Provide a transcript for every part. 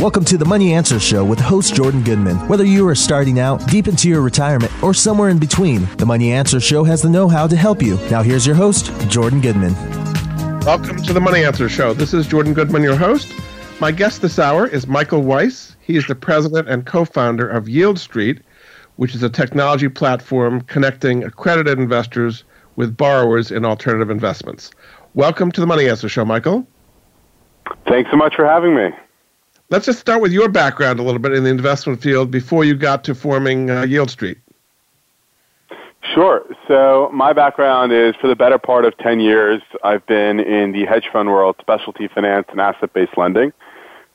Welcome to the Money Answer Show with host Jordan Goodman. Whether you are starting out, deep into your retirement, or somewhere in between, the Money Answer Show has the know how to help you. Now, here's your host, Jordan Goodman. Welcome to the Money Answer Show. This is Jordan Goodman, your host. My guest this hour is Michael Weisz. He is the president and co founder of Yield Street, which is a technology platform connecting accredited investors with borrowers in alternative investments. Welcome to the Money Answer Show, Michael. Thanks so much for having me. Let's just start with your background a little bit in the investment field before you got to forming uh, Yield Street. Sure. So, my background is for the better part of 10 years, I've been in the hedge fund world, specialty finance, and asset based lending.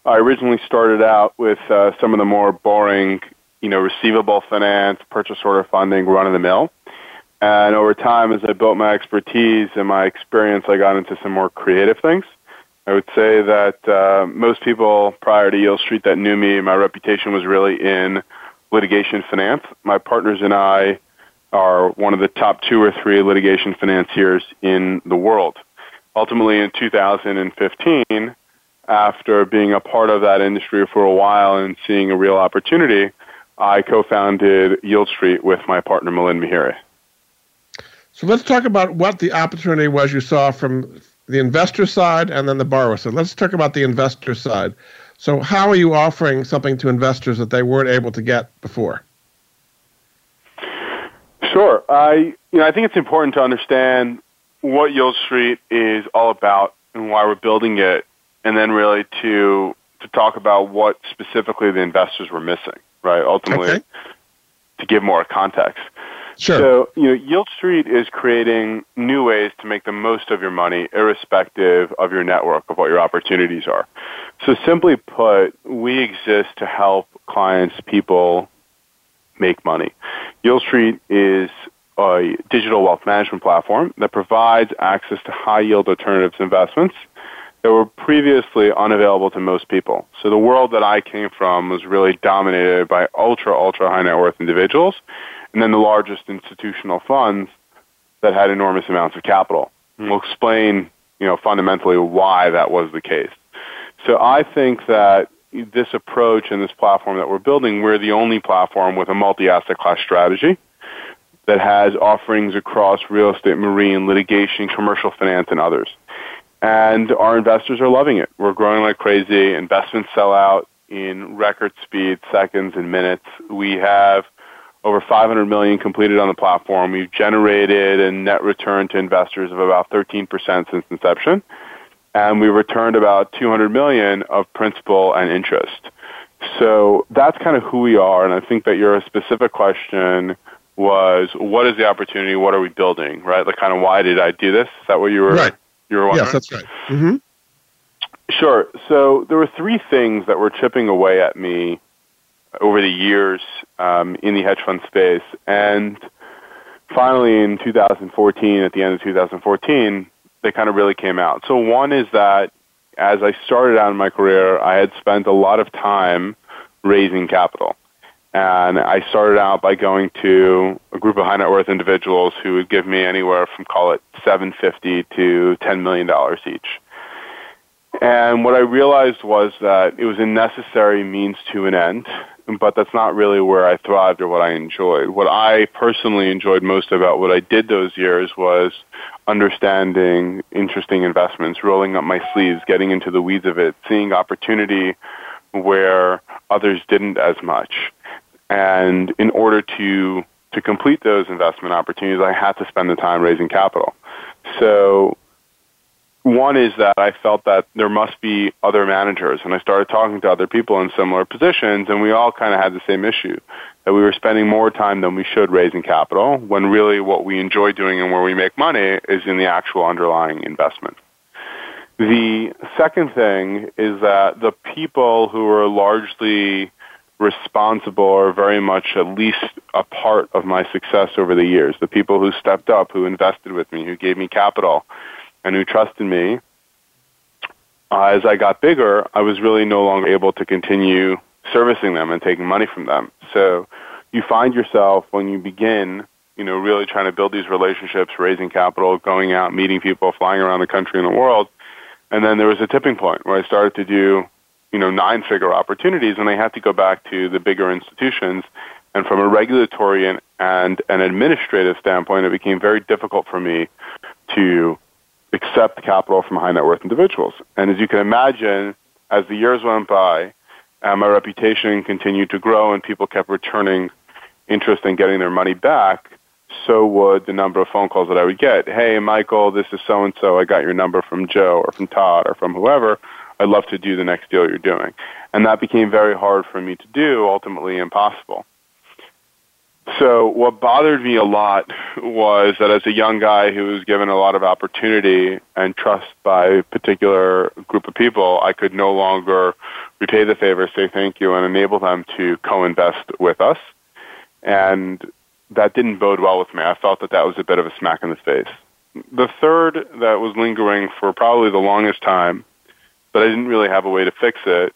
I originally started out with uh, some of the more boring, you know, receivable finance, purchase order funding, run of the mill. And over time, as I built my expertise and my experience, I got into some more creative things. I would say that uh, most people prior to Yield Street that knew me, my reputation was really in litigation finance. My partners and I are one of the top two or three litigation financiers in the world. Ultimately, in 2015, after being a part of that industry for a while and seeing a real opportunity, I co-founded Yield Street with my partner Milind Mehere. So let's talk about what the opportunity was you saw from the investor side and then the borrower side. Let's talk about the investor side. So, how are you offering something to investors that they weren't able to get before? Sure. I, you know, I think it's important to understand what Yield Street is all about and why we're building it, and then really to to talk about what specifically the investors were missing. Right. Ultimately, okay. to give more context. Sure. So, you know, Yield Street is creating new ways to make the most of your money, irrespective of your network, of what your opportunities are. So, simply put, we exist to help clients, people make money. Yield Street is a digital wealth management platform that provides access to high yield alternatives investments that were previously unavailable to most people. So the world that I came from was really dominated by ultra, ultra high net worth individuals and then the largest institutional funds that had enormous amounts of capital. And we'll explain, you know, fundamentally why that was the case. So I think that this approach and this platform that we're building, we're the only platform with a multi-asset class strategy that has offerings across real estate, marine, litigation, commercial finance, and others. And our investors are loving it. We're growing like crazy. Investments sell out in record speed, seconds and minutes. We have over 500 million completed on the platform. We've generated a net return to investors of about 13% since inception, and we returned about 200 million of principal and interest. So that's kind of who we are, and I think that your specific question was, what is the opportunity? What are we building? Right? Like, kind of, why did I do this? Is that what you were? Right. You were wondering? Yes, that's right. Mm-hmm. Sure. So there were three things that were chipping away at me over the years um, in the hedge fund space. And finally, in 2014, at the end of 2014, they kind of really came out. So one is that as I started out in my career, I had spent a lot of time raising capital. And I started out by going to a group of high net worth individuals who would give me anywhere from call it 750 to 10 million dollars each. And what I realized was that it was a necessary means to an end but that's not really where I thrived or what I enjoyed. What I personally enjoyed most about what I did those years was understanding interesting investments, rolling up my sleeves, getting into the weeds of it, seeing opportunity where others didn't as much. And in order to to complete those investment opportunities, I had to spend the time raising capital. So one is that I felt that there must be other managers, and I started talking to other people in similar positions, and we all kind of had the same issue that we were spending more time than we should raising capital, when really what we enjoy doing and where we make money is in the actual underlying investment. The second thing is that the people who are largely responsible or very much at least a part of my success over the years, the people who stepped up, who invested with me, who gave me capital, and who trusted me, uh, as I got bigger, I was really no longer able to continue servicing them and taking money from them. So you find yourself when you begin, you know, really trying to build these relationships, raising capital, going out, meeting people, flying around the country and the world. And then there was a tipping point where I started to do you know, nine-figure opportunities, and I had to go back to the bigger institutions. And from a regulatory and, and an administrative standpoint, it became very difficult for me to accept capital from high net worth individuals. And as you can imagine, as the years went by, uh, my reputation continued to grow and people kept returning interest in getting their money back, so would the number of phone calls that I would get. Hey, Michael, this is so and so. I got your number from Joe or from Todd or from whoever. I'd love to do the next deal you're doing. And that became very hard for me to do, ultimately impossible. So what bothered me a lot was that as a young guy who was given a lot of opportunity and trust by a particular group of people, I could no longer repay the favor, say thank you, and enable them to co-invest with us. And that didn't bode well with me. I felt that that was a bit of a smack in the face. The third that was lingering for probably the longest time, but I didn't really have a way to fix it,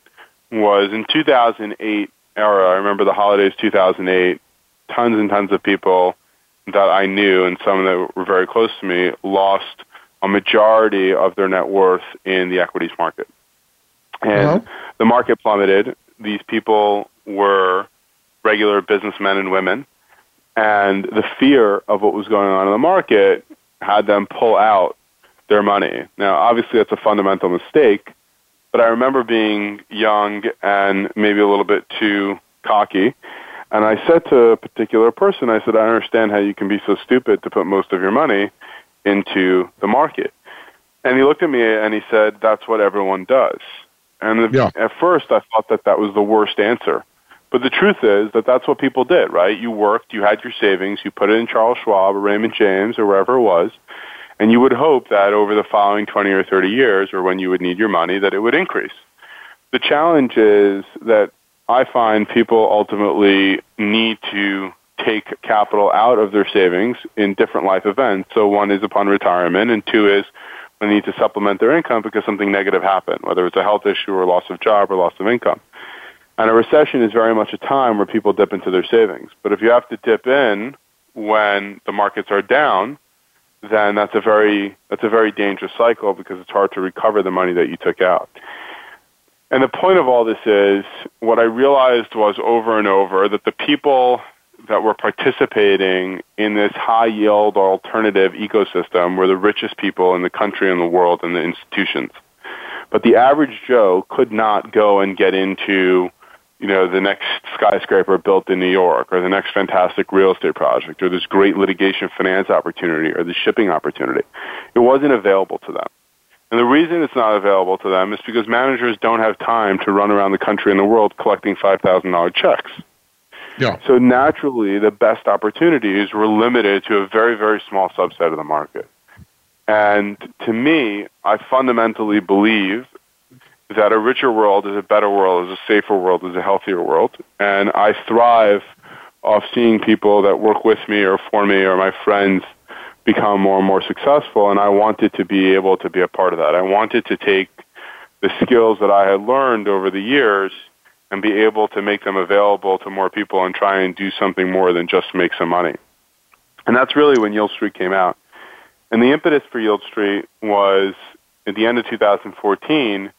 was in 2008 era. I remember the holidays 2008 tons and tons of people that I knew and some that were very close to me lost a majority of their net worth in the equities market. And the market plummeted. These people were regular businessmen and women. And the fear of what was going on in the market had them pull out their money. Now, obviously, that's a fundamental mistake, but I remember being young and maybe a little bit too cocky and I said to a particular person, I said, I understand how you can be so stupid to put most of your money into the market. And he looked at me and he said, that's what everyone does. And yeah. at first I thought that that was the worst answer. But the truth is that that's what people did, right? You worked, you had your savings, you put it in Charles Schwab or Raymond James or wherever it was, and you would hope that over the following 20 or 30 years or when you would need your money that it would increase. The challenge is that I find people ultimately need to take capital out of their savings in different life events. So one is upon retirement, and two is when they need to supplement their income because something negative happened, whether it's a health issue or loss of job or loss of income. And a recession is very much a time where people dip into their savings. But if you have to dip in when the markets are down, then that's a very that's a very dangerous cycle because it's hard to recover the money that you took out. And the point of all this is what I realized was over and over that the people that were participating in this high yield alternative ecosystem were the richest people in the country and the world and the institutions. But the average Joe could not go and get into, you know, the next skyscraper built in New York or the next fantastic real estate project or this great litigation finance opportunity or the shipping opportunity. It wasn't available to them. And the reason it's not available to them is because managers don't have time to run around the country and the world collecting $5,000 checks. Yeah. So naturally, the best opportunities were limited to a very, very small subset of the market. And to me, I fundamentally believe that a richer world is a better world, is a safer world, is a healthier world. And I thrive off seeing people that work with me or for me or my friends – become more and more successful, and I wanted to be able to be a part of that. I wanted to take the skills that I had learned over the years and be able to make them available to more people and try and do something more than just make some money. And that's really when Yield Street came out. And the impetus for Yield Street was at the end of 2014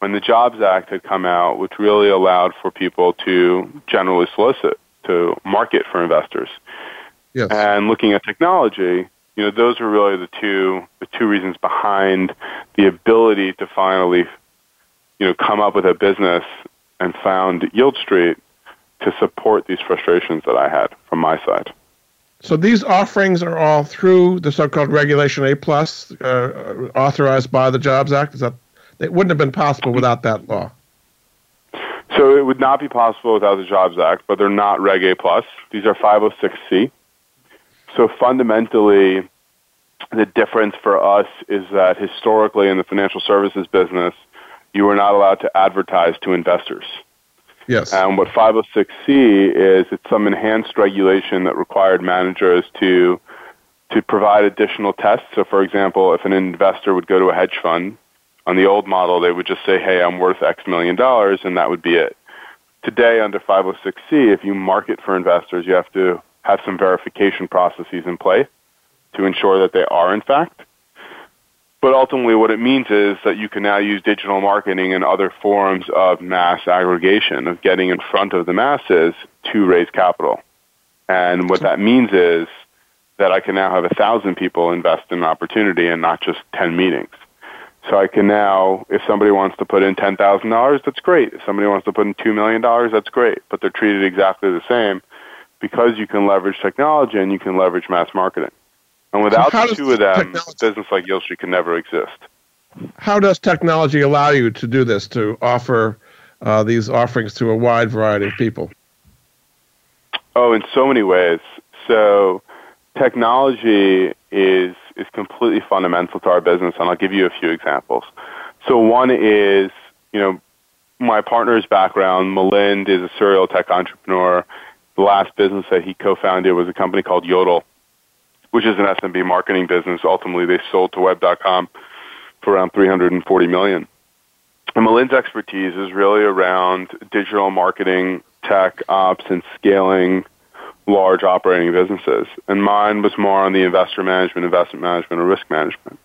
when the Jobs Act had come out, which really allowed for people to generally solicit, to market for investors. Yes. And looking at technology, you know, those were really the two the two reasons behind the ability to finally, you know, come up with a business and found Yield Street to support these frustrations that I had from my side. So these offerings are all through the so-called Regulation A plus, uh, authorized by the Jobs Act. Is that it wouldn't have been possible without that law? So it would not be possible without the Jobs Act, but they're not Reg A plus. These are 506c. So fundamentally, the difference for us is that historically in the financial services business, you were not allowed to advertise to investors. Yes. And what 506c is, it's some enhanced regulation that required managers to to provide additional tests. So, for example, if an investor would go to a hedge fund, on the old model, they would just say, "Hey, I'm worth X million dollars," and that would be it. Today, under 506c, if you market for investors, you have to have some verification processes in place to ensure that they are in fact. But ultimately, what it means is that you can now use digital marketing and other forms of mass aggregation, of getting in front of the masses to raise capital. And what that means is that I can now have a thousand people invest in an opportunity and not just 10 meetings. So I can now, if somebody wants to put in $10,000, that's great. If somebody wants to put in $2 million, that's great. But they're treated exactly the same because you can leverage technology and you can leverage mass marketing. And without so the two of them, a business like Yield Street can never exist. How does technology allow you to do this, to offer uh, these offerings to a wide variety of people? Oh, in so many ways. So technology is is completely fundamental to our business, and I'll give you a few examples. So one is, you know, my partner's background. Milind is a serial tech entrepreneur. The last business that he co-founded was a company called Yodle, which is an SMB marketing business. Ultimately, they sold to Web.com for around 340 million. And Milind's expertise is really around digital marketing, tech ops, and scaling large operating businesses. And mine was more on the investor management, investment management, or risk management.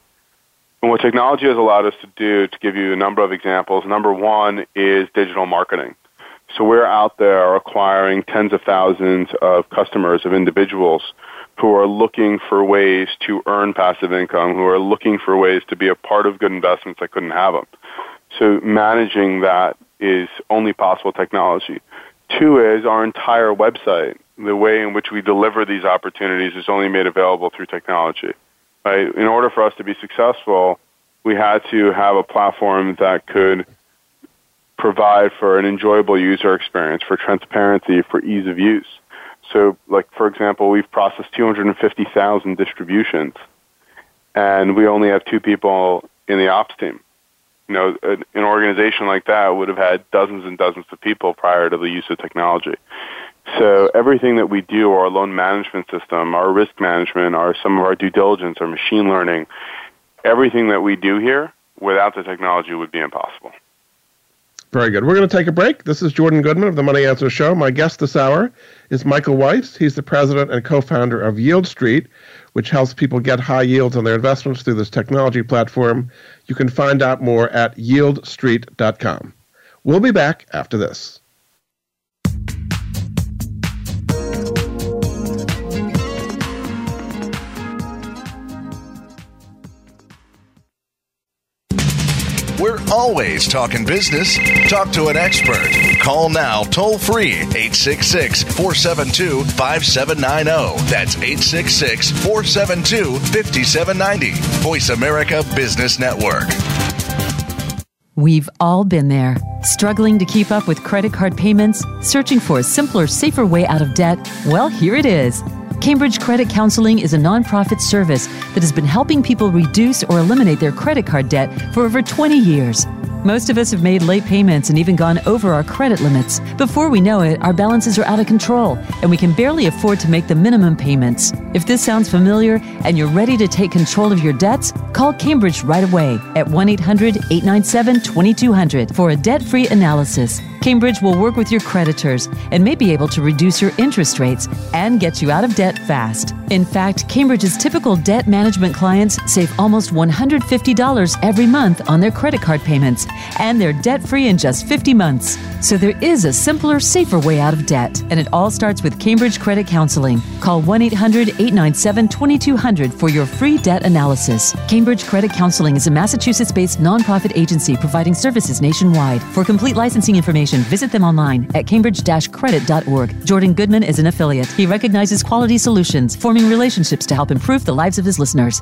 And what technology has allowed us to do, to give you a number of examples, number one is digital marketing. So we're out there acquiring tens of thousands of customers, of individuals who are looking for ways to earn passive income, who are looking for ways to be a part of good investments that couldn't have them. So managing that is only possible technology. Two is our entire website the way in which we deliver these opportunities is only made available through technology. Right? In order for us to be successful, we had to have a platform that could provide for an enjoyable user experience, for transparency, for ease of use. So, like for example, we've processed 250,000 distributions, and we only have two people in the ops team. You know, an organization like that would have had dozens and dozens of people prior to the use of technology. So everything that we do, our loan management system, our risk management, our some of our due diligence, our machine learning, everything that we do here without the technology would be impossible. Very good. We're going to take a break. This is Jordan Goodman of the Money Answer Show. My guest this hour is Michael Weisz. He's the president and co-founder of Yield Street, which helps people get high yields on their investments through this technology platform. You can find out more at yieldstreet.com. We'll be back after this. Always talking business. Talk to an expert. Call now toll free 866 472 5790. That's 866 472 5790. Voice America Business Network. We've all been there, struggling to keep up with credit card payments, searching for a simpler, safer way out of debt. Well, here it is. Cambridge Credit Counseling is a nonprofit service that has been helping people reduce or eliminate their credit card debt for over 20 years. Most of us have made late payments and even gone over our credit limits. Before we know it, our balances are out of control and we can barely afford to make the minimum payments. If this sounds familiar and you're ready to take control of your debts, call Cambridge right away at 1 800 897 2200 for a debt free analysis. Cambridge will work with your creditors and may be able to reduce your interest rates and get you out of debt fast. In fact, Cambridge's typical debt management clients save almost $150 every month on their credit card payments, and they're debt free in just 50 months. So there is a simpler, safer way out of debt, and it all starts with Cambridge Credit Counseling. Call 1 800 897 2200 for your free debt analysis. Cambridge Credit Counseling is a Massachusetts based nonprofit agency providing services nationwide. For complete licensing information, information, visit them online at cambridge-credit.org. Jordan Goodman is an affiliate. He recognizes quality solutions, forming relationships to help improve the lives of his listeners.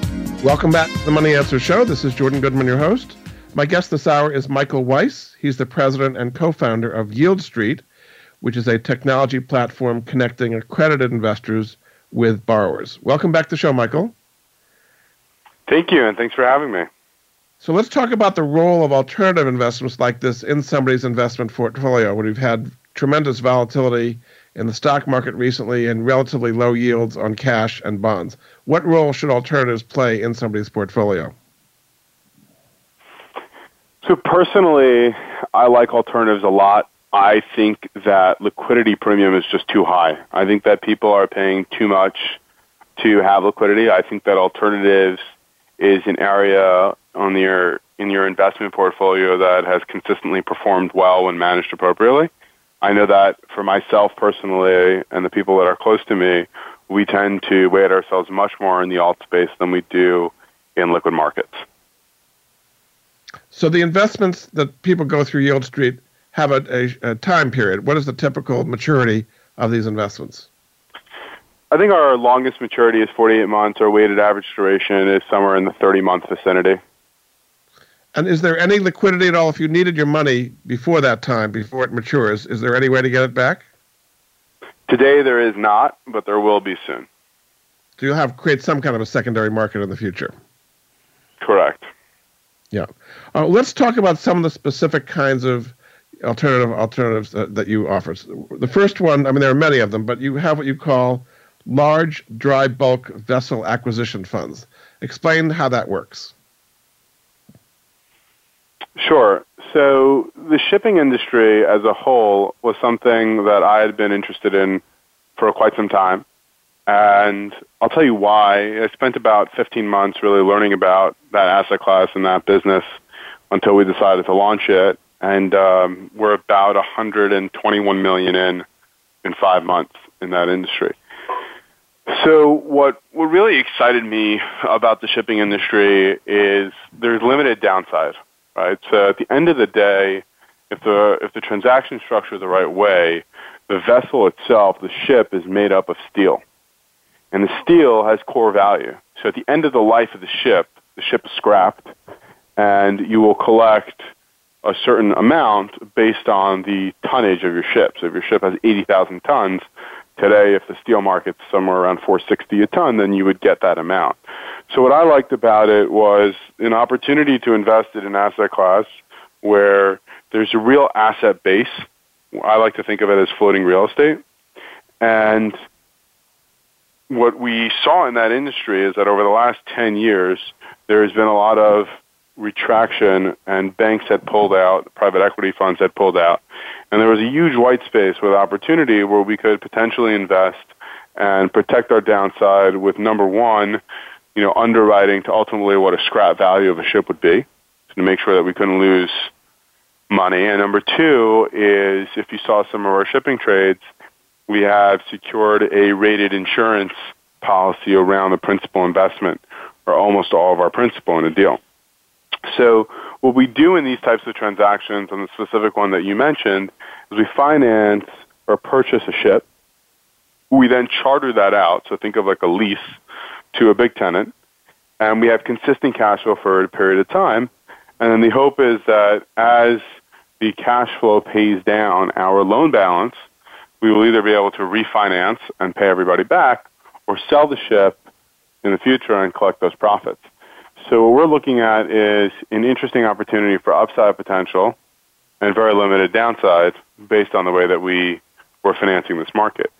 Welcome back to the Money Answer Show. This is Jordan Goodman, your host. My guest this hour is Michael Weisz. He's the president and co founder of Yield Street, which is a technology platform connecting accredited investors with borrowers. Welcome back to the show, Michael. Thank you, and thanks for having me. So let's talk about the role of alternative investments like this in somebody's investment portfolio when we've had tremendous volatility in the stock market recently and relatively low yields on cash and bonds. What role should alternatives play in somebody's portfolio? So personally, I like alternatives a lot. I think that liquidity premium is just too high. I think that people are paying too much to have liquidity. I think that alternatives is an area on your in your investment portfolio that has consistently performed well when managed appropriately. I know that for myself personally and the people that are close to me, we tend to weight ourselves much more in the alt space than we do in liquid markets. So the investments that people go through Yield Street have a, a, a time period. What is the typical maturity of these investments? I think our longest maturity is 48 months. Our weighted average duration is somewhere in the 30 month vicinity. And is there any liquidity at all if you needed your money before that time, before it matures? Is there any way to get it back? Today there is not, but there will be soon. So you'll have create some kind of a secondary market in the future. Correct. Yeah. Uh, let's talk about some of the specific kinds of alternative alternatives that, that you offer. The first one, I mean, there are many of them, but you have what you call large dry bulk vessel acquisition funds. Explain how that works. Sure. So the shipping industry as a whole was something that I had been interested in for quite some time. And I'll tell you why. I spent about 15 months really learning about that asset class and that business until we decided to launch it. And um, we're about 121 million in in five months in that industry. So what what really excited me about the shipping industry is there's limited downside right? So at the end of the day, if the if the transaction is the right way, the vessel itself, the ship, is made up of steel, and the steel has core value. So at the end of the life of the ship, the ship is scrapped, and you will collect a certain amount based on the tonnage of your ship. So if your ship has 80,000 tons, today if the steel market's somewhere around 460 a ton, then you would get that amount. So what I liked about it was an opportunity to invest in an asset class where there's a real asset base. I like to think of it as floating real estate. And what we saw in that industry is that over the last 10 years, there has been a lot of retraction and banks had pulled out, private equity funds had pulled out. And there was a huge white space with opportunity where we could potentially invest and protect our downside with number one, you know, underwriting to ultimately what a scrap value of a ship would be to make sure that we couldn't lose money. And number two is if you saw some of our shipping trades, we have secured a rated insurance policy around the principal investment or almost all of our principal in a deal. So what we do in these types of transactions, and the specific one that you mentioned, is we finance or purchase a ship. We then charter that out. So think of like a lease to a big tenant, and we have consistent cash flow for a period of time. And then the hope is that as the cash flow pays down our loan balance, we will either be able to refinance and pay everybody back or sell the ship in the future and collect those profits. So what we're looking at is an interesting opportunity for upside potential and very limited downside based on the way that we were financing this market.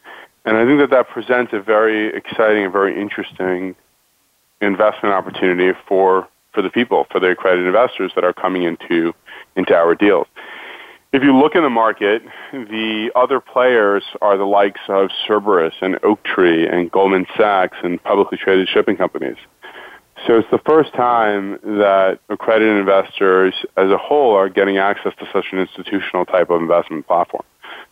And I think that that presents a very exciting and very interesting investment opportunity for, for the people, for the accredited investors that are coming into, into our deals. If you look in the market, the other players are the likes of Cerberus and Oaktree and Goldman Sachs and publicly traded shipping companies. So it's the first time that accredited investors as a whole are getting access to such an institutional type of investment platform.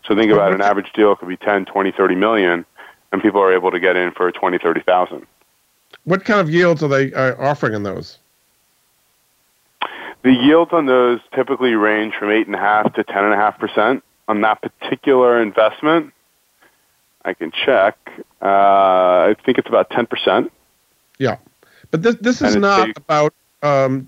So think about an average deal could be 10, 20, 30 million, and people are able to get in for 20, 30,000. What kind of yields are they uh, offering in those? The yields on those typically range from eight and a half to ten and a half percent on that particular investment. I can check. Uh, I think it's about ten percent. Yeah, but this this is not about um,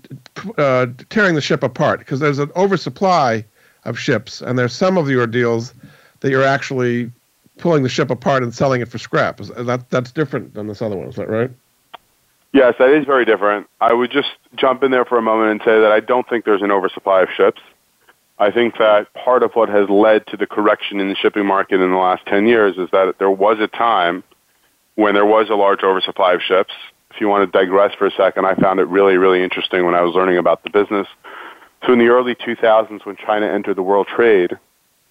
uh, tearing the ship apart because there's an oversupply of ships, and there's some of your deals that you're actually pulling the ship apart and selling it for scrap. Is that that's different than this other one? Is that right? Yes, that is very different. I would just jump in there for a moment and say that I don't think there's an oversupply of ships. I think that part of what has led to the correction in the shipping market in the last 10 years is that there was a time when there was a large oversupply of ships. If you want to digress for a second, I found it really, really interesting when I was learning about the business. So in the early 2000s, when China entered the world trade,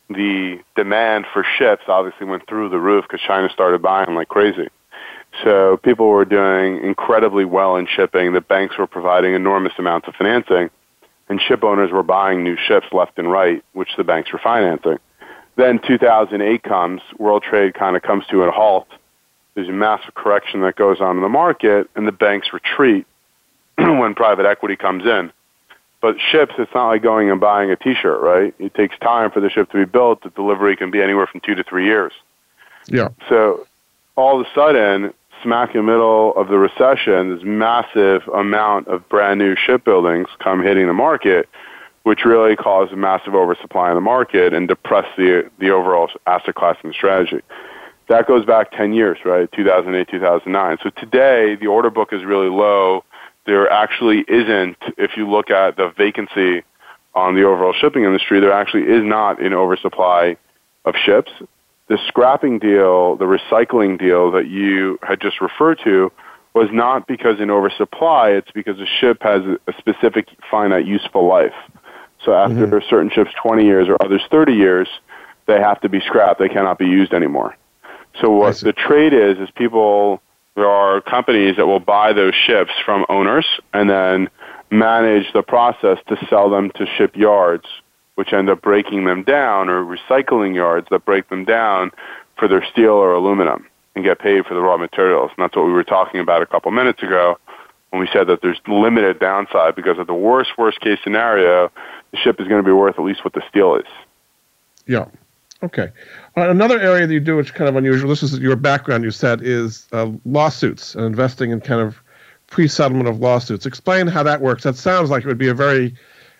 the demand for ships obviously went through the roof because China started buying like crazy. So people were doing incredibly well in shipping. The banks were providing enormous amounts of financing, and ship owners were buying new ships left and right, which the banks were financing. Then 2008 comes, world trade kind of comes to a halt. There's a massive correction that goes on in the market, and the banks retreat when private equity comes in. But ships, it's not like going and buying a T-shirt, right? It takes time for the ship to be built. The delivery can be anywhere from two to three years. Yeah. So all of a sudden, smack in the middle of the recession, this massive amount of brand new shipbuildings come hitting the market, which really caused a massive oversupply in the market and depressed the the overall asset class and strategy. That goes back 10 years, right? 2008, 2009. So today, the order book is really low. There actually isn't, if you look at the vacancy on the overall shipping industry, there actually is not an oversupply of ships the scrapping deal, the recycling deal that you had just referred to, was not because an oversupply, it's because a ship has a specific finite useful life. So after mm-hmm. certain ships 20 years or others 30 years, they have to be scrapped. They cannot be used anymore. So what the trade is, is people, there are companies that will buy those ships from owners and then manage the process to sell them to shipyards which end up breaking them down, or recycling yards that break them down for their steel or aluminum and get paid for the raw materials. And that's what we were talking about a couple minutes ago when we said that there's limited downside because at the worst, worst case scenario, the ship is going to be worth at least what the steel is. Yeah. Okay. Uh, another area that you do, which is kind of unusual, this is your background, you said, is uh, lawsuits and investing in kind of pre settlement of lawsuits. Explain how that works. That sounds like it would be a very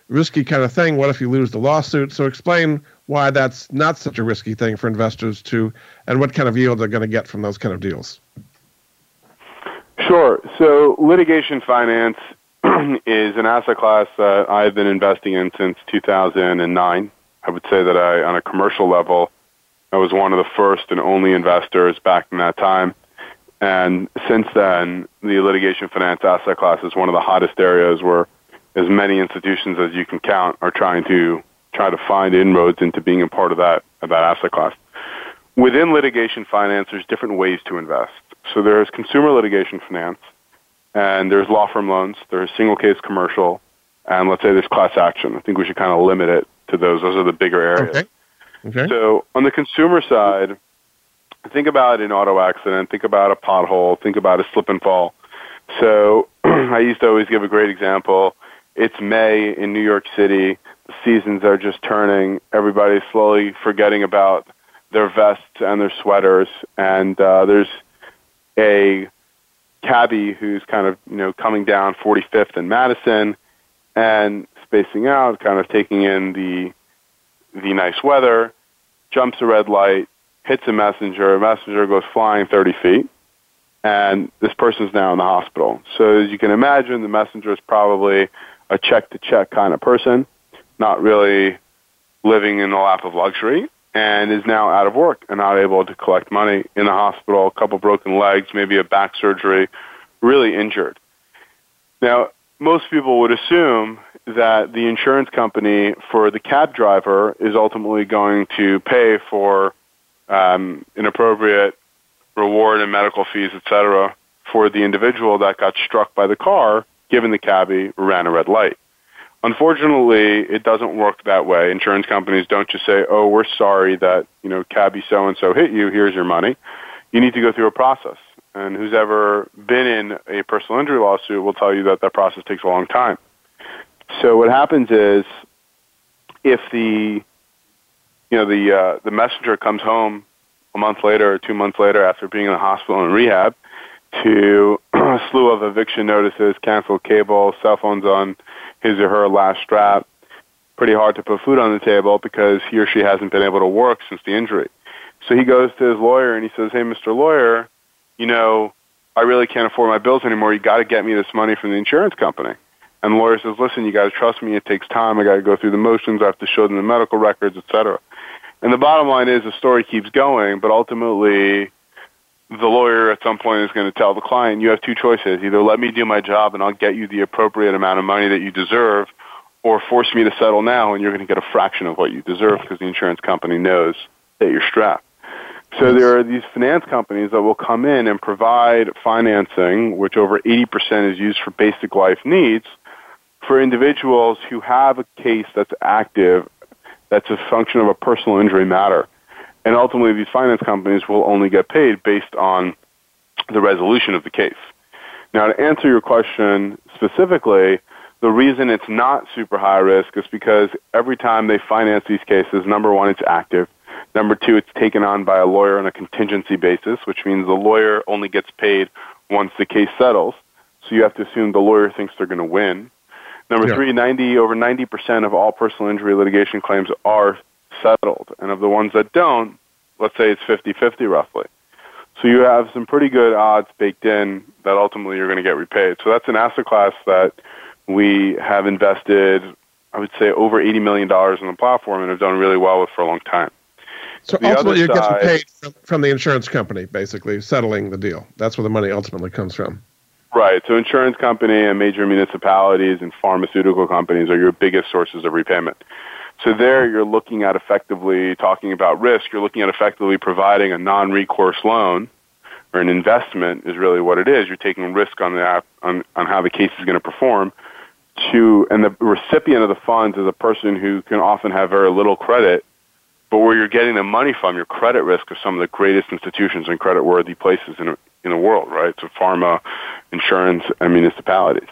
risky kind of thing. What if you lose the lawsuit? So explain why that's not such a risky thing for investors to, and what kind of yield they're going to get from those kind of deals. Sure. So litigation finance is an asset class that I've been investing in since 2009. I would say that I, on a commercial level, I was one of the first and only investors back in that time. And since then, the litigation finance asset class is one of the hottest areas where as many institutions as you can count are trying to try to find inroads into being a part of that of that asset class. Within litigation finance, there's different ways to invest. So there's consumer litigation finance, and there's law firm loans, there's single case commercial, and let's say there's class action. I think we should kind of limit it to those. Those are the bigger areas. Okay. Okay. So on the consumer side, think about an auto accident, think about a pothole, think about a slip and fall. So I used to always give a great example it's May in New York City. The seasons are just turning. Everybody's slowly forgetting about their vests and their sweaters. And uh, there's a cabbie who's kind of you know coming down 45th and Madison and spacing out, kind of taking in the the nice weather. Jumps a red light, hits a messenger. A messenger goes flying 30 feet, and this person's now in the hospital. So as you can imagine, the messenger is probably a check to check kind of person, not really living in the lap of luxury, and is now out of work and not able to collect money in the hospital, a couple broken legs, maybe a back surgery, really injured. Now, most people would assume that the insurance company for the cab driver is ultimately going to pay for um, inappropriate reward and medical fees, et cetera, for the individual that got struck by the car given the cabbie ran a red light. Unfortunately, it doesn't work that way. Insurance companies don't just say, "Oh, we're sorry that you know cabbie so and so hit you. Here's your money." You need to go through a process. And who's ever been in a personal injury lawsuit will tell you that that process takes a long time. So what happens is, if the you know the uh, the messenger comes home a month later or two months later after being in the hospital and rehab to a slew of eviction notices, canceled cable, cell phones on his or her last strap, pretty hard to put food on the table because he or she hasn't been able to work since the injury. So he goes to his lawyer and he says, "Hey, Mr. Lawyer, you know, I really can't afford my bills anymore. You got to get me this money from the insurance company." And the lawyer says, "Listen, you got to trust me. It takes time. I got to go through the motions. I have to show them the medical records, etc." And the bottom line is the story keeps going, but ultimately the lawyer at some point is going to tell the client, you have two choices. Either let me do my job and I'll get you the appropriate amount of money that you deserve, or force me to settle now and you're going to get a fraction of what you deserve because the insurance company knows that you're strapped. So there are these finance companies that will come in and provide financing, which over 80% is used for basic life needs, for individuals who have a case that's active, that's a function of a personal injury matter. And ultimately, these finance companies will only get paid based on the resolution of the case. Now, to answer your question specifically, the reason it's not super high risk is because every time they finance these cases, number one, it's active. Number two, it's taken on by a lawyer on a contingency basis, which means the lawyer only gets paid once the case settles. So you have to assume the lawyer thinks they're going to win. Number yeah. three, 90, over 90% of all personal injury litigation claims are settled. And of the ones that don't, let's say it's 50-50 roughly. So you have some pretty good odds baked in that ultimately you're going to get repaid. So that's an asset class that we have invested, I would say, over $80 million in the platform and have done really well with for a long time. So the ultimately, you're getting paid from, from the insurance company, basically settling the deal. That's where the money ultimately comes from. Right. So insurance company and major municipalities and pharmaceutical companies are your biggest sources of repayment. So there you're looking at effectively talking about risk. You're looking at effectively providing a non-recourse loan or an investment is really what it is. You're taking risk on the on, on how the case is going to perform to, and the recipient of the funds is a person who can often have very little credit, but where you're getting the money from, your credit risk of some of the greatest institutions and credit worthy places in, in the world, right? So pharma, insurance, and municipalities.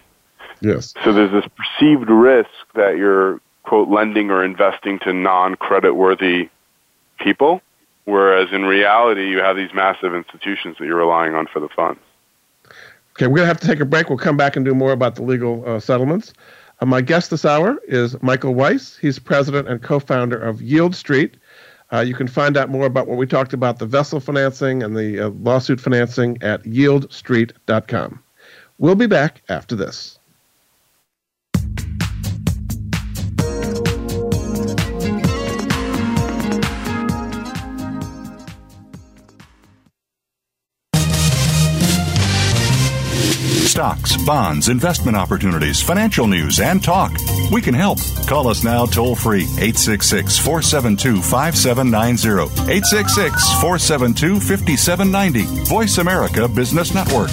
Yes. So there's this perceived risk that you're quote lending or investing to non-credit worthy people, whereas in reality you have these massive institutions that you're relying on for the funds. Okay, we're going to have to take a break. We'll come back and do more about the legal uh, settlements. Uh, my guest this hour is Michael Weisz. He's president and co-founder of Yield Street. Uh, you can find out more about what we talked about the vessel financing and the uh, lawsuit financing at yieldstreet.com. We'll be back after this. Stocks, bonds, investment opportunities, financial news, and talk. We can help. Call us now toll free 866 472 5790. 866 472 5790. Voice America Business Network.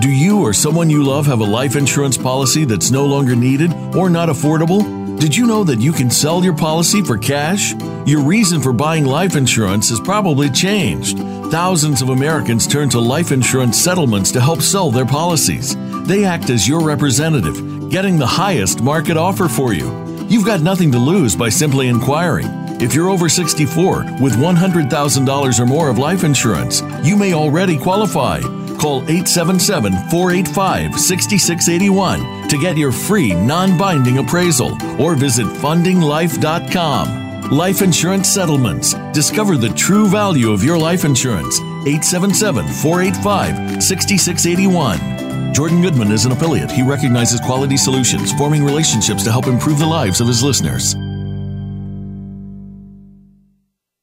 Do you or someone you love have a life insurance policy that's no longer needed or not affordable? Did you know that you can sell your policy for cash? Your reason for buying life insurance has probably changed. Thousands of Americans turn to life insurance settlements to help sell their policies. They act as your representative, getting the highest market offer for you. You've got nothing to lose by simply inquiring. If you're over 64 with $100,000 or more of life insurance, you may already qualify. Call 877 485 6681 to get your free non binding appraisal or visit fundinglife.com. Life Insurance Settlements. Discover the true value of your life insurance. 877 485 6681. Jordan Goodman is an affiliate. He recognizes quality solutions, forming relationships to help improve the lives of his listeners.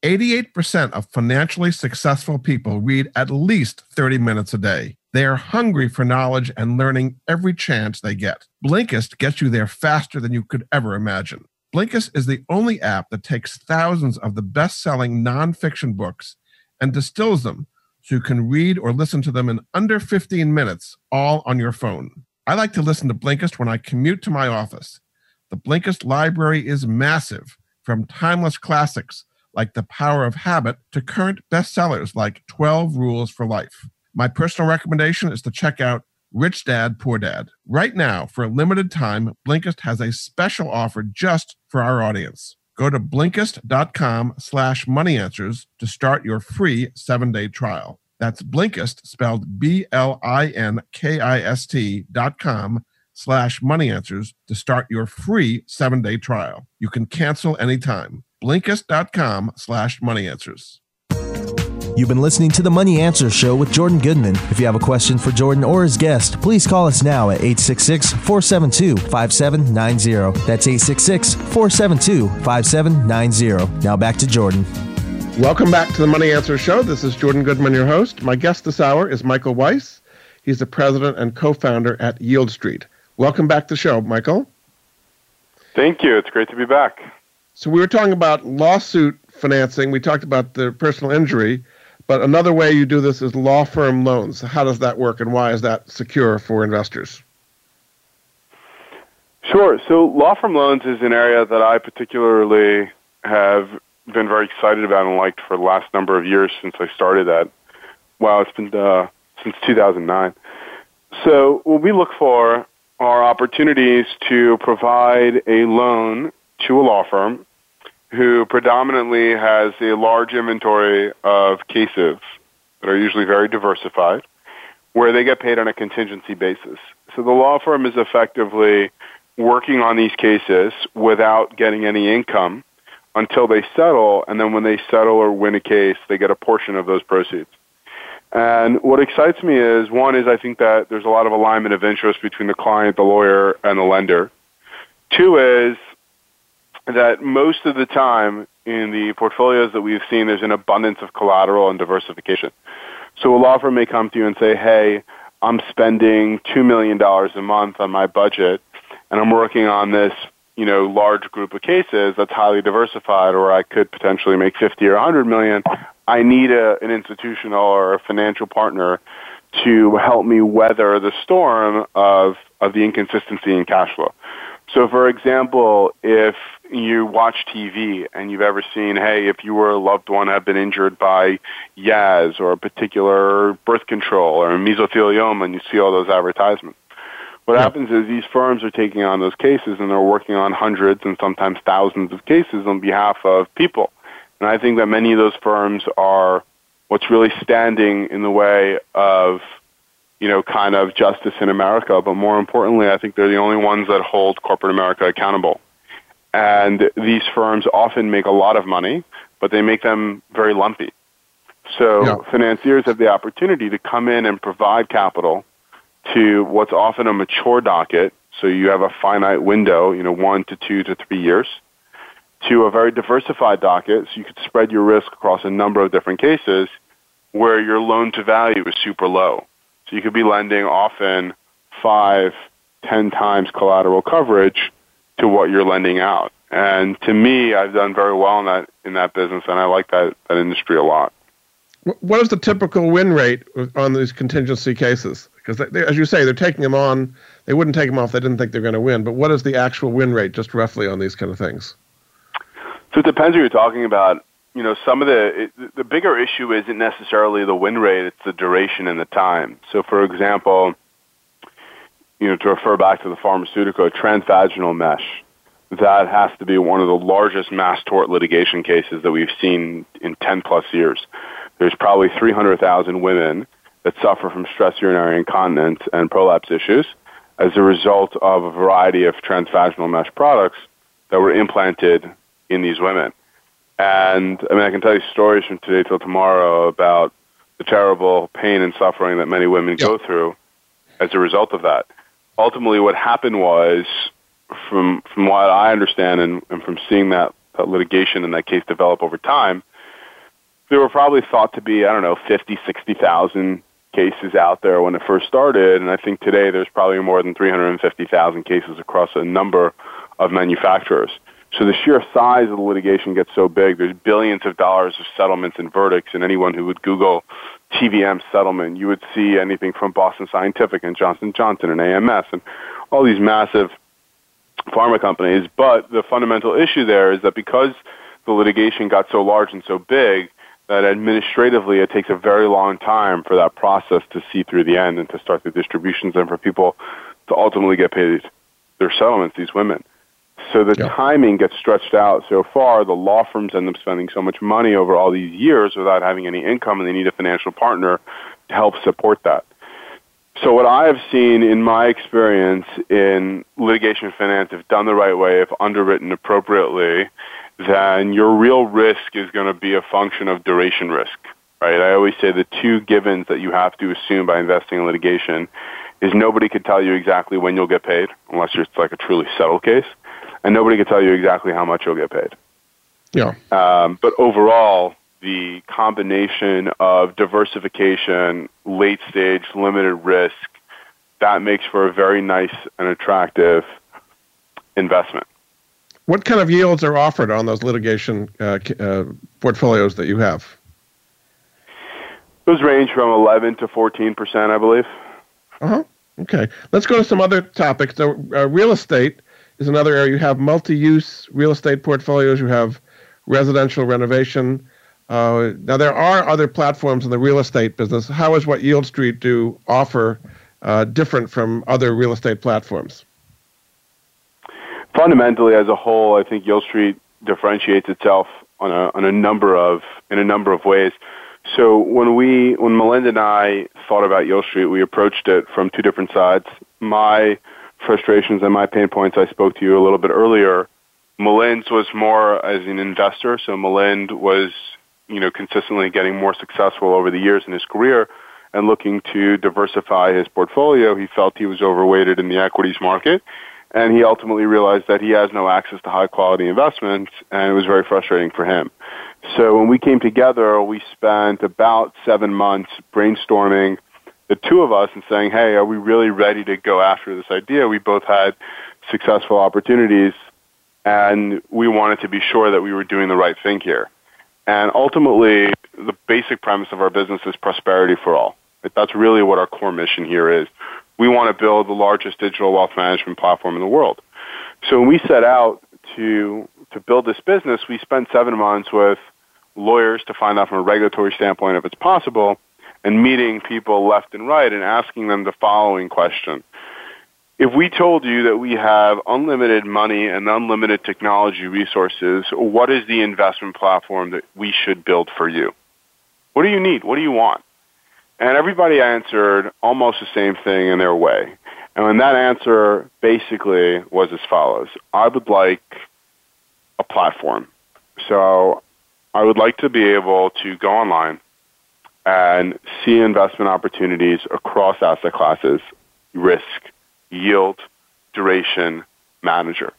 88% of financially successful people read at least 30 minutes a day. They are hungry for knowledge and learning every chance they get. Blinkist gets you there faster than you could ever imagine. Blinkist is the only app that takes thousands of the best selling nonfiction books and distills them so you can read or listen to them in under 15 minutes, all on your phone. I like to listen to Blinkist when I commute to my office. The Blinkist library is massive, from timeless classics like The Power of Habit to current bestsellers like 12 Rules for Life. My personal recommendation is to check out Rich Dad Poor Dad. Right now, for a limited time, Blinkist has a special offer just for our audience. Go to Blinkist.com slash money answers to start your free seven-day trial. That's Blinkist, spelled B-L-I-N-K-I-S-T dot com slash money answers to start your free seven-day trial. You can cancel anytime. Blinkist.com slash money answers. You've been listening to the Money Answer Show with Jordan Goodman. If you have a question for Jordan or his guest, please call us now at 866 472 5790. That's 866 472 5790. Now back to Jordan. Welcome back to the Money Answer Show. This is Jordan Goodman, your host. My guest this hour is Michael Weisz. He's the president and co founder at Yield Street. Welcome back to the show, Michael. Thank you. It's great to be back. So, we were talking about lawsuit financing. We talked about the personal injury. But another way you do this is law firm loans. How does that work, and why is that secure for investors? Sure. So, law firm loans is an area that I particularly have been very excited about and liked for the last number of years since I started that. Wow, it's been uh, since 2009. So, what we look for are opportunities to provide a loan to a law firm who predominantly has a large inventory of cases that are usually very diversified, where they get paid on a contingency basis. So the law firm is effectively working on these cases without getting any income until they settle, and then when they settle or win a case, they get a portion of those proceeds. And what excites me is one is I think that there's a lot of alignment of interest between the client, the lawyer, and the lender. Two is that most of the time in the portfolios that we've seen, there's an abundance of collateral and diversification. So a law firm may come to you and say, hey, I'm spending $2 million a month on my budget, and I'm working on this you know, large group of cases that's highly diversified, or I could potentially make 50 or 100 million. I need a, an institutional or a financial partner to help me weather the storm of, of the inconsistency in cash flow. So, for example, if you watch TV and you've ever seen, hey, if you were a loved one have been injured by Yaz or a particular birth control or a mesothelioma, and you see all those advertisements. What yeah. happens is these firms are taking on those cases and they're working on hundreds and sometimes thousands of cases on behalf of people. And I think that many of those firms are what's really standing in the way of you know, kind of justice in America, but more importantly, I think they're the only ones that hold corporate America accountable. And these firms often make a lot of money, but they make them very lumpy. So yeah. financiers have the opportunity to come in and provide capital to what's often a mature docket. So you have a finite window, you know, one to two to three years, to a very diversified docket. So you could spread your risk across a number of different cases where your loan to value is super low. So you could be lending often five, ten times collateral coverage to what you're lending out. And to me, I've done very well in that in that business, and I like that that industry a lot. What is the typical win rate on these contingency cases? Because as you say, they're taking them on. They wouldn't take them off. They didn't think they're going to win. But what is the actual win rate, just roughly, on these kind of things? So it depends who you're talking about. You know, some of the it, the bigger issue isn't necessarily the win rate; it's the duration and the time. So, for example, you know, to refer back to the pharmaceutical, transvaginal mesh that has to be one of the largest mass tort litigation cases that we've seen in 10 plus years. There's probably 300,000 women that suffer from stress urinary incontinence and prolapse issues as a result of a variety of transvaginal mesh products that were implanted in these women. And I mean, I can tell you stories from today till tomorrow about the terrible pain and suffering that many women yep. go through as a result of that. Ultimately, what happened was from from what I understand and, and from seeing that, that litigation and that case develop over time, there were probably thought to be, I don't know, 50, 60,000 cases out there when it first started. And I think today there's probably more than 350,000 cases across a number of manufacturers. So the sheer size of the litigation gets so big. There's billions of dollars of settlements and verdicts. And anyone who would Google TVM settlement, you would see anything from Boston Scientific and Johnson Johnson and AMS and all these massive pharma companies. But the fundamental issue there is that because the litigation got so large and so big, that administratively it takes a very long time for that process to see through the end and to start the distributions and for people to ultimately get paid their settlements, these women. So the yeah. timing gets stretched out so far, the law firms end up spending so much money over all these years without having any income, and they need a financial partner to help support that. So what I have seen in my experience in litigation finance, if done the right way, if underwritten appropriately, then your real risk is going to be a function of duration risk, right? I always say the two givens that you have to assume by investing in litigation is nobody can tell you exactly when you'll get paid, unless it's like a truly settled case, and nobody can tell you exactly how much you'll get paid. Yeah. Um, but overall, the combination of diversification, late stage, limited risk, that makes for a very nice and attractive investment. What kind of yields are offered on those litigation uh, uh, portfolios that you have? Those range from 11 to 14 percent, I believe. Uh huh. Okay. Let's go to some other topics. So, uh, real estate is another area. You have multi-use real estate portfolios. You have residential renovation. Uh, now, there are other platforms in the real estate business. How is what Yield Street do offer uh, different from other real estate platforms? fundamentally, as a whole, I think Yield Street differentiates itself on a, on a number of in a number of ways. So when we when Milind and I thought about Yield Street, we approached it from two different sides. My frustrations and my pain points I spoke to you a little bit earlier. Milind's was more as an investor, so Milind was, you know, consistently getting more successful over the years in his career and looking to diversify his portfolio. He felt he was overweighted in the equities market and he ultimately realized that he has no access to high quality investments, and it was very frustrating for him. So when we came together, we spent about seven months brainstorming the two of us and saying, hey, are we really ready to go after this idea? We both had successful opportunities, and we wanted to be sure that we were doing the right thing here. And ultimately, the basic premise of our business is prosperity for all. That's really what our core mission here is we want to build the largest digital wealth management platform in the world. So when we set out to to build this business, we spent seven months with lawyers to find out from a regulatory standpoint if it's possible, and meeting people left and right and asking them the following question. If we told you that we have unlimited money and unlimited technology resources, what is the investment platform that we should build for you? What do you need? What do you want? And everybody answered almost the same thing in their way. And that answer basically was as follows. I would like a platform. So I would like to be able to go online and see investment opportunities across asset classes, risk, yield, duration, manager.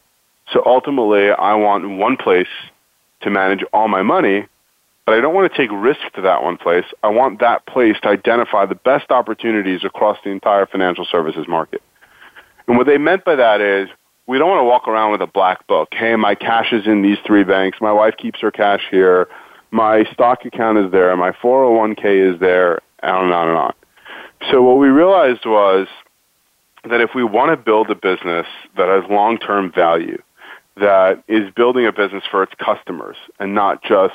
So ultimately, I want one place to manage all my money but I don't want to take risk to that one place. I want that place to identify the best opportunities across the entire financial services market. And what they meant by that is we don't want to walk around with a black book. Hey, my cash is in these three banks. My wife keeps her cash here. My stock account is there. My 401k is there, on and on and on. So what we realized was that if we want to build a business that has long-term value, that is building a business for its customers and not just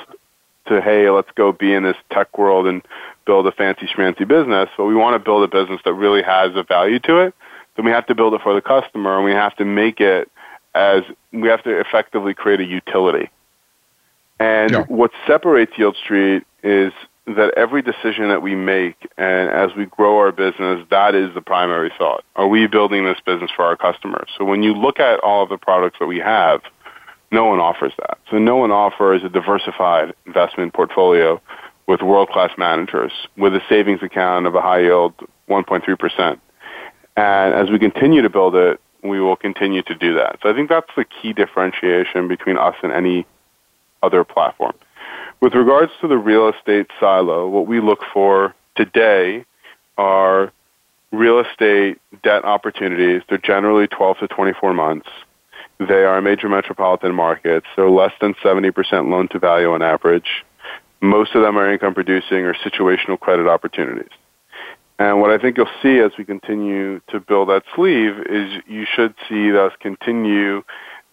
to hey, let's go be in this tech world and build a fancy schmancy business, but we want to build a business that really has a value to it, then we have to build it for the customer and we have to make it as we have to effectively create a utility. And yeah. what separates Yield Street is that every decision that we make and as we grow our business, that is the primary thought. Are we building this business for our customers? So when you look at all of the products that we have, no one offers that. So no one offers a diversified investment portfolio with world-class managers with a savings account of a high yield 1.3%. And as we continue to build it, we will continue to do that. So I think that's the key differentiation between us and any other platform. With regards to the real estate silo, what we look for today are real estate debt opportunities. They're generally 12 to 24 months they are major metropolitan markets. They're less than 70% loan to value on average. Most of them are income producing or situational credit opportunities. And what I think you'll see as we continue to build that sleeve is you should see us continue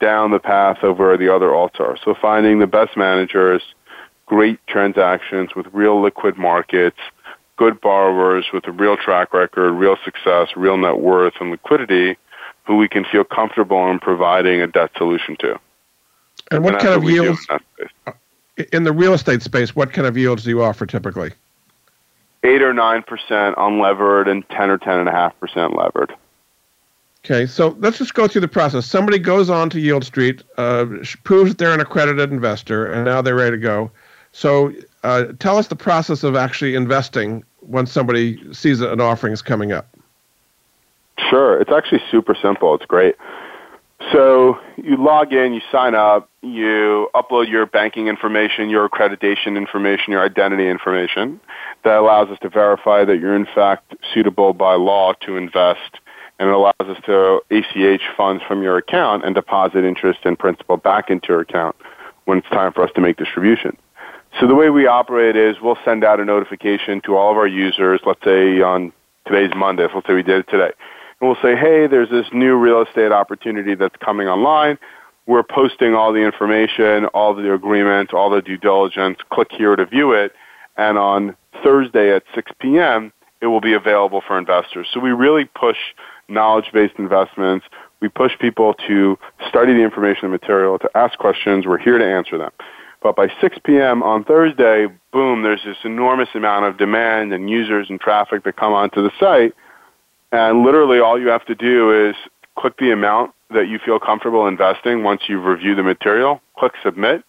down the path of where the other alts are. So finding the best managers great transactions with real liquid markets, good borrowers with a real track record, real success, real net worth, and liquidity who we can feel comfortable in providing a debt solution to. And what and kind of yields in, in the real estate space? What kind of yields do you offer typically? Eight or nine percent unlevered, and ten or ten and a half percent levered. Okay, so let's just go through the process. Somebody goes on to Yield Street, uh, proves that they're an accredited investor, and now they're ready to go. So, uh, tell us the process of actually investing once somebody sees an offering is coming up. Sure, it's actually super simple. It's great. So you log in, you sign up, you upload your banking information, your accreditation information, your identity information. That allows us to verify that you're in fact suitable by law to invest, and it allows us to ACH funds from your account and deposit interest and principal back into your account when it's time for us to make distribution. So the way we operate is we'll send out a notification to all of our users, let's say on today's Monday, let's say we did it today and we'll say, hey, there's this new real estate opportunity that's coming online. We're posting all the information, all the agreements, all the due diligence. Click here to view it. And on Thursday at 6 p.m., it will be available for investors. So we really push knowledge-based investments. We push people to study the information and material, to ask questions. We're here to answer them. But by 6 p.m. on Thursday, boom, there's this enormous amount of demand and users and traffic that come onto the site – and literally all you have to do is click the amount that you feel comfortable investing once you've reviewed the material, click submit.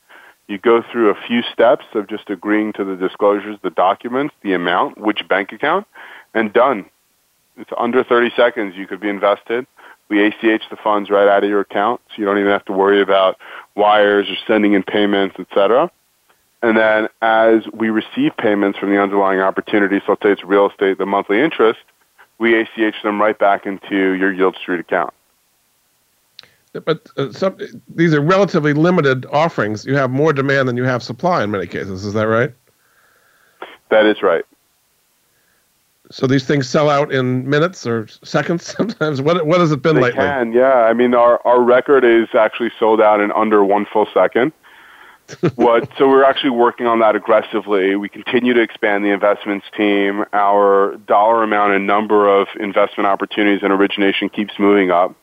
You go through a few steps of just agreeing to the disclosures, the documents, the amount, which bank account, and done. It's under 30 seconds you could be invested. We ACH the funds right out of your account, so you don't even have to worry about wires or sending in payments, etc. And then as we receive payments from the underlying opportunity, so let's say it's real estate, the monthly interest, we ACH them right back into your Yield Street account. But uh, some, these are relatively limited offerings. You have more demand than you have supply in many cases. Is that right? That is right. So these things sell out in minutes or seconds sometimes. What what has it been they lately? Can yeah. I mean our our record is actually sold out in under one full second what so we're actually working on that aggressively. We continue to expand the investments team. Our dollar amount and number of investment opportunities and origination keeps moving up.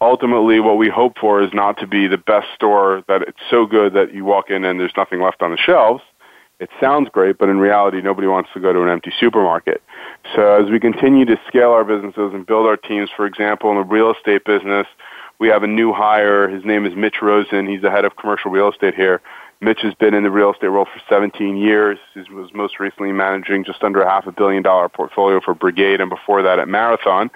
Ultimately, what we hope for is not to be the best store that it's so good that you walk in and there's nothing left on the shelves. It sounds great, but in reality, nobody wants to go to an empty supermarket. So as we continue to scale our businesses and build our teams, for example, in the real estate business, we have a new hire. His name is Mitch Rosen. He's the head of commercial real estate here. Mitch has been in the real estate world for 17 years. He was most recently managing just under a half a billion dollar portfolio for Brigade and before that at Marathon.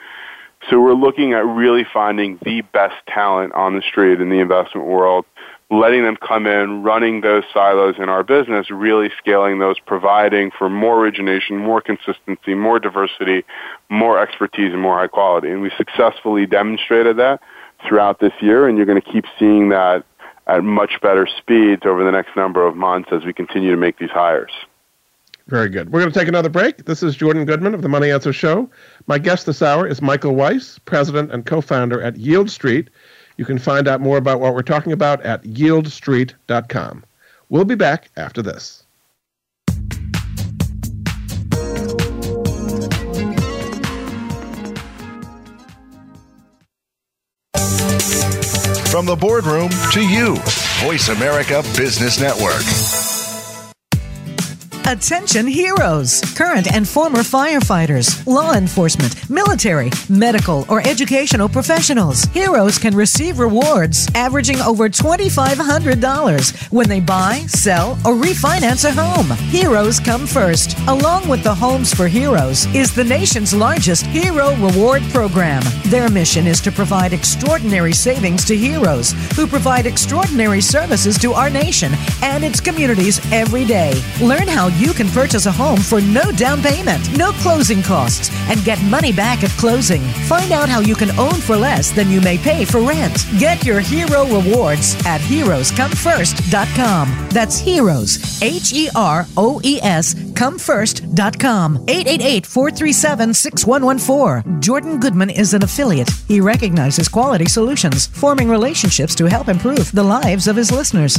So we're looking at really finding the best talent on the street in the investment world, letting them come in, running those silos in our business, really scaling those, providing for more origination, more consistency, more diversity, more expertise, and more high quality. And we successfully demonstrated that throughout this year, and you're going to keep seeing that at much better speeds over the next number of months as we continue to make these hires. Very good. We're going to take another break. This is Jordan Goodman of the Money Answer Show. My guest this hour is Michael Weisz, president and co founder at Yield Street. You can find out more about what we're talking about at yieldstreet.com. We'll be back after this. From the boardroom to you, Voice America Business Network. Attention heroes, current and former firefighters, law enforcement, military, medical, or educational professionals. Heroes can receive rewards averaging over $2,500 when they buy, sell, or refinance a home. Heroes come first. Along with the Homes for Heroes is the nation's largest hero reward program. Their mission is to provide extraordinary savings to heroes who provide extraordinary services to our nation and its communities every day. Learn how you can purchase a home for no down payment, no closing costs, and get money back at closing. Find out how you can own for less than you may pay for rent. Get your hero rewards at heroescomefirst.com. That's heroes, H E R O E S, comefirst.com. 888 437 6114. Jordan Goodman is an affiliate. He recognizes quality solutions, forming relationships to help improve the lives of his listeners.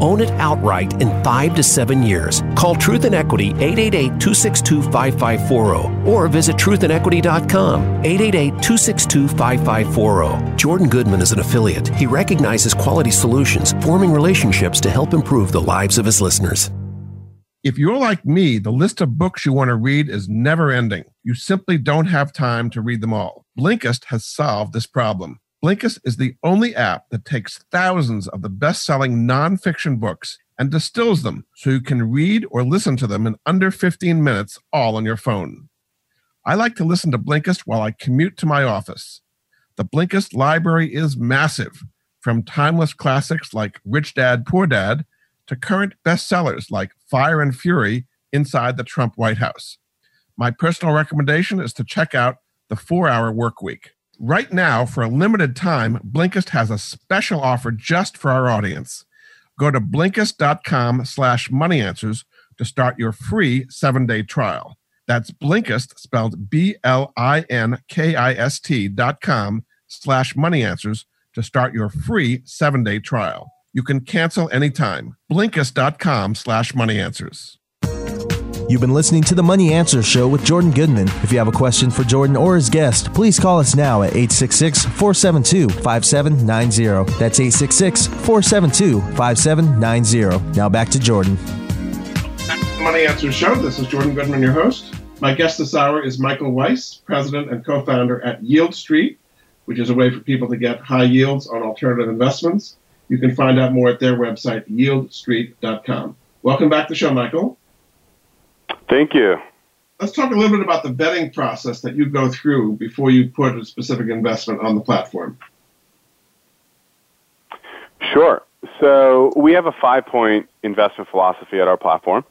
Own it outright in five to seven years. Call Truth and Equity 888 262 5540 or visit truthandequity.com 888 262 5540. Jordan Goodman is an affiliate. He recognizes quality solutions, forming relationships to help improve the lives of his listeners. If you're like me, the list of books you want to read is never ending. You simply don't have time to read them all. Blinkist has solved this problem. Blinkist is the only app that takes thousands of the best selling nonfiction books and distills them so you can read or listen to them in under 15 minutes, all on your phone. I like to listen to Blinkist while I commute to my office. The Blinkist library is massive, from timeless classics like Rich Dad, Poor Dad to current bestsellers like Fire and Fury Inside the Trump White House. My personal recommendation is to check out The Four Hour Work Week. Right now, for a limited time, Blinkist has a special offer just for our audience. Go to Blinkist.com slash moneyanswers to start your free seven-day trial. That's Blinkist, spelled B-L-I-N-K-I-S-T dot com slash moneyanswers to start your free seven-day trial. You can cancel anytime. Blinkist.com slash moneyanswers. You've been listening to the Money Answer Show with Jordan Goodman. If you have a question for Jordan or his guest, please call us now at 866 472 5790. That's 866 472 5790. Now back to Jordan. Money Answer Show. This is Jordan Goodman, your host. My guest this hour is Michael Weisz, president and co founder at Yield Street, which is a way for people to get high yields on alternative investments. You can find out more at their website, yieldstreet.com. Welcome back to the show, Michael. Thank you. Let's talk a little bit about the vetting process that you go through before you put a specific investment on the platform. Sure. So we have a five-point investment philosophy at our platform.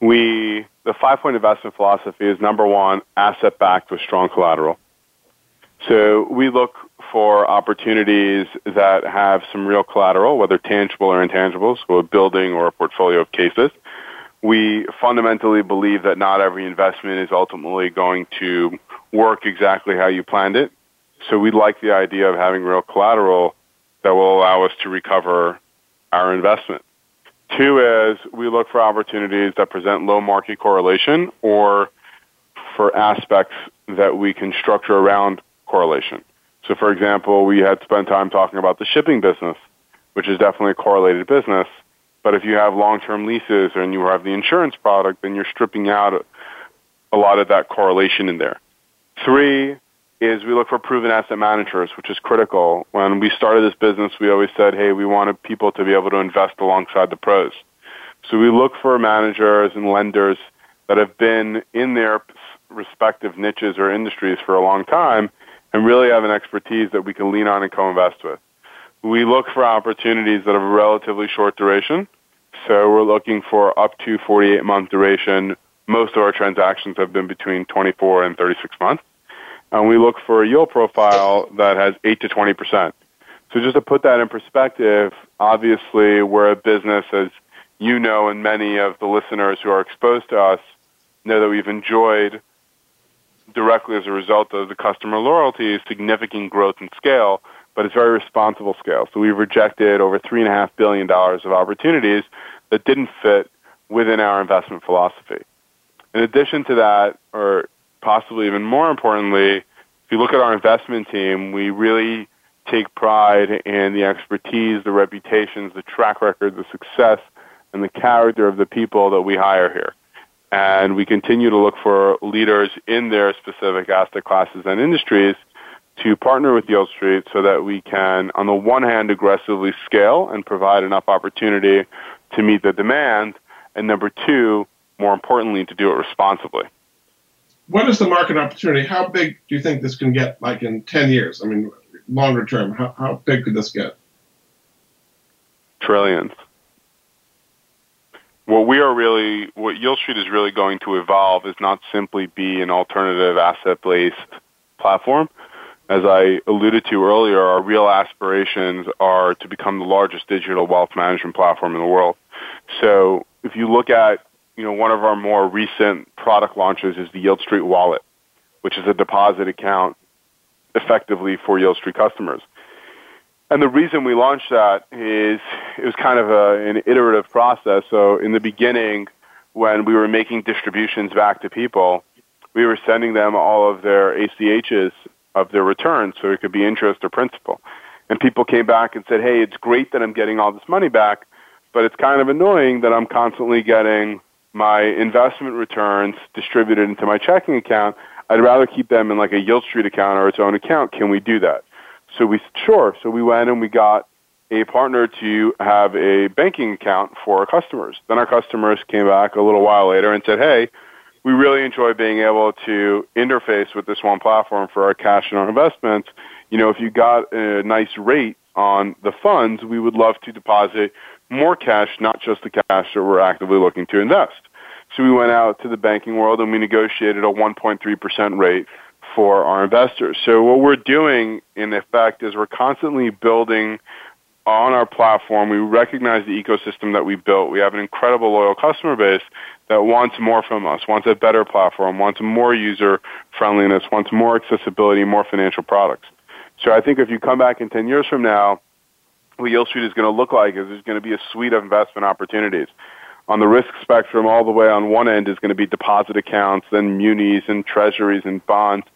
We the five-point investment philosophy is number one, asset-backed with strong collateral. So we look for opportunities that have some real collateral, whether tangible or intangible, so a building or a portfolio of cases. We fundamentally believe that not every investment is ultimately going to work exactly how you planned it. So we like the idea of having real collateral that will allow us to recover our investment. Two is we look for opportunities that present low market correlation or for aspects that we can structure around correlation. So, for example, we had spent time talking about the shipping business, which is definitely a correlated business. But if you have long-term leases and you have the insurance product, then you're stripping out a lot of that correlation in there. Three is we look for proven asset managers, which is critical. When we started this business, we always said, hey, we wanted people to be able to invest alongside the pros. So we look for managers and lenders that have been in their respective niches or industries for a long time and really have an expertise that we can lean on and co-invest with. We look for opportunities that have a relatively short duration. So we're looking for up to 48 month duration. Most of our transactions have been between 24 and 36 months. And we look for a yield profile that has 8 to 20%. So just to put that in perspective, obviously we're a business as you know and many of the listeners who are exposed to us know that we've enjoyed directly as a result of the customer loyalty, significant growth and scale, but it's very responsible scale. So we've rejected over $3.5 billion of opportunities that didn't fit within our investment philosophy. In addition to that, or possibly even more importantly, if you look at our investment team, we really take pride in the expertise, the reputations, the track record, the success, and the character of the people that we hire here and we continue to look for leaders in their specific asset classes and industries to partner with Yield Street so that we can, on the one hand, aggressively scale and provide enough opportunity to meet the demand, and number two, more importantly, to do it responsibly. What is the market opportunity? How big do you think this can get, like in 10 years? I mean, longer term, how, how big could this get? Trillions. What we are really, what Yield Street is really going to evolve is not simply be an alternative asset-based platform. As I alluded to earlier, our real aspirations are to become the largest digital wealth management platform in the world. So if you look at, you know, one of our more recent product launches is the Yield Street Wallet, which is a deposit account effectively for Yield Street customers. And the reason we launched that is it was kind of a, an iterative process. So in the beginning, when we were making distributions back to people, we were sending them all of their ACHs of their returns so it could be interest or principal. And people came back and said, hey, it's great that I'm getting all this money back, but it's kind of annoying that I'm constantly getting my investment returns distributed into my checking account. I'd rather keep them in like a Yield Street account or its own account. Can we do that? So we sure. So we went and we got a partner to have a banking account for our customers. Then our customers came back a little while later and said, "Hey, we really enjoy being able to interface with this one platform for our cash and our investments. You know, if you got a nice rate on the funds, we would love to deposit more cash, not just the cash that we're actively looking to invest." So we went out to the banking world and we negotiated a 1.3% rate for our investors. So what we're doing in effect is we're constantly building on our platform. We recognize the ecosystem that we built. We have an incredible loyal customer base that wants more from us, wants a better platform, wants more user friendliness, wants more accessibility, more financial products. So I think if you come back in 10 years from now, what Yield Street is going to look like is there's going to be a suite of investment opportunities. On the risk spectrum, all the way on one end is going to be deposit accounts, then munis and treasuries and bonds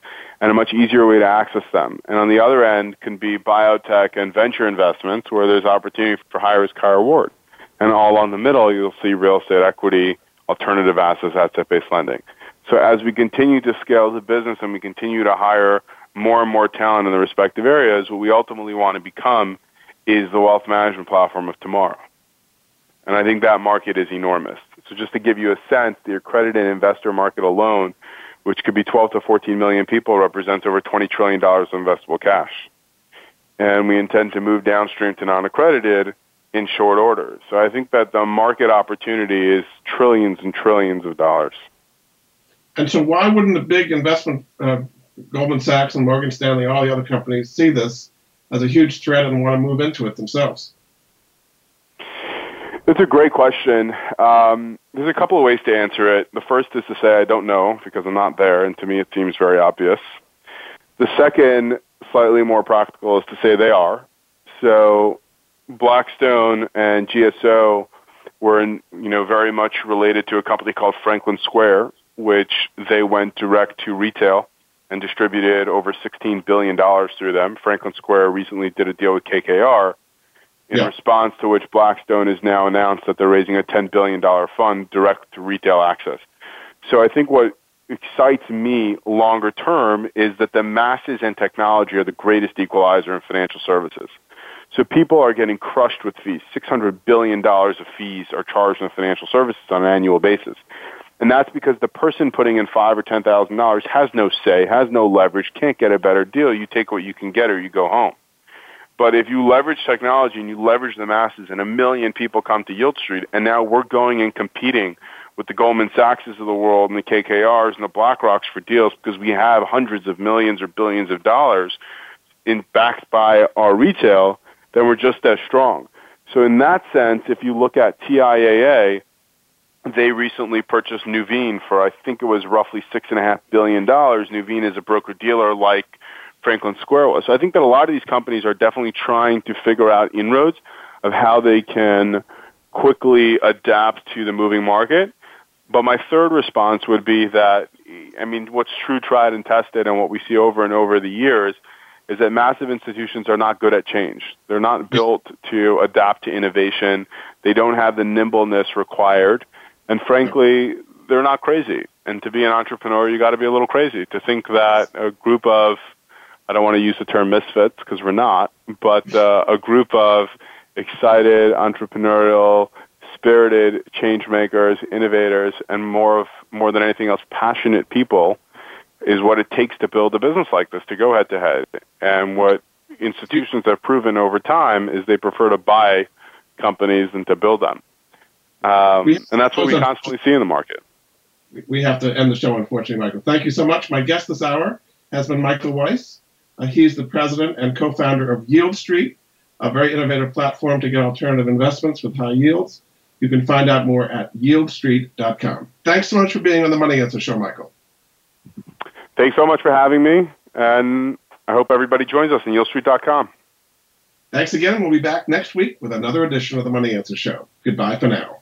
and a much easier way to access them. And on the other end can be biotech and venture investments where there's opportunity for high risk, high reward. And all on the middle, you'll see real estate equity, alternative assets, asset-based lending. So as we continue to scale the business and we continue to hire more and more talent in the respective areas, what we ultimately want to become is the wealth management platform of tomorrow. And I think that market is enormous. So just to give you a sense, the accredited investor market alone which could be 12 to 14 million people, represents over $20 trillion of investable cash. And we intend to move downstream to non-accredited in short order. So I think that the market opportunity is trillions and trillions of dollars. And so why wouldn't the big investment, uh, Goldman Sachs and Morgan Stanley, all the other companies, see this as a huge threat and want to move into it themselves? It's a great question. Um, there's a couple of ways to answer it. The first is to say I don't know because I'm not there, and to me it seems very obvious. The second, slightly more practical, is to say they are. So Blackstone and GSO were, in, you know, very much related to a company called Franklin Square, which they went direct to retail and distributed over $16 billion through them. Franklin Square recently did a deal with KKR in yeah. response to which Blackstone has now announced that they're raising a $10 billion fund direct to retail access. So I think what excites me longer term is that the masses and technology are the greatest equalizer in financial services. So people are getting crushed with fees. $600 billion of fees are charged in financial services on an annual basis. And that's because the person putting in five or ten thousand dollars has no say, has no leverage, can't get a better deal. You take what you can get or you go home. But if you leverage technology and you leverage the masses and a million people come to Yield Street and now we're going and competing with the Goldman Sachs's of the world and the KKRs and the BlackRocks for deals because we have hundreds of millions or billions of dollars in backed by our retail, then we're just as strong. So in that sense, if you look at TIAA, they recently purchased Nuveen for I think it was roughly six and a half billion dollars. Nuveen is a broker dealer like Franklin Square was. So I think that a lot of these companies are definitely trying to figure out inroads of how they can quickly adapt to the moving market. But my third response would be that, I mean, what's true, tried, and tested, and what we see over and over the years is that massive institutions are not good at change. They're not built to adapt to innovation. They don't have the nimbleness required. And frankly, they're not crazy. And to be an entrepreneur, you got to be a little crazy to think that a group of I don't want to use the term misfits because we're not, but uh, a group of excited, entrepreneurial, spirited change makers, innovators, and more of more than anything else, passionate people is what it takes to build a business like this to go head to head. And what institutions have proven over time is they prefer to buy companies than to build them. Um, and that's what we constantly see in the market. We have to end the show, unfortunately, Michael. Thank you so much. My guest this hour has been Michael Weisz. Uh, he's the president and co founder of Yield Street, a very innovative platform to get alternative investments with high yields. You can find out more at yieldstreet.com. Thanks so much for being on the Money Answer Show, Michael. Thanks so much for having me, and I hope everybody joins us in yieldstreet.com. Thanks again. We'll be back next week with another edition of the Money Answer Show. Goodbye for now.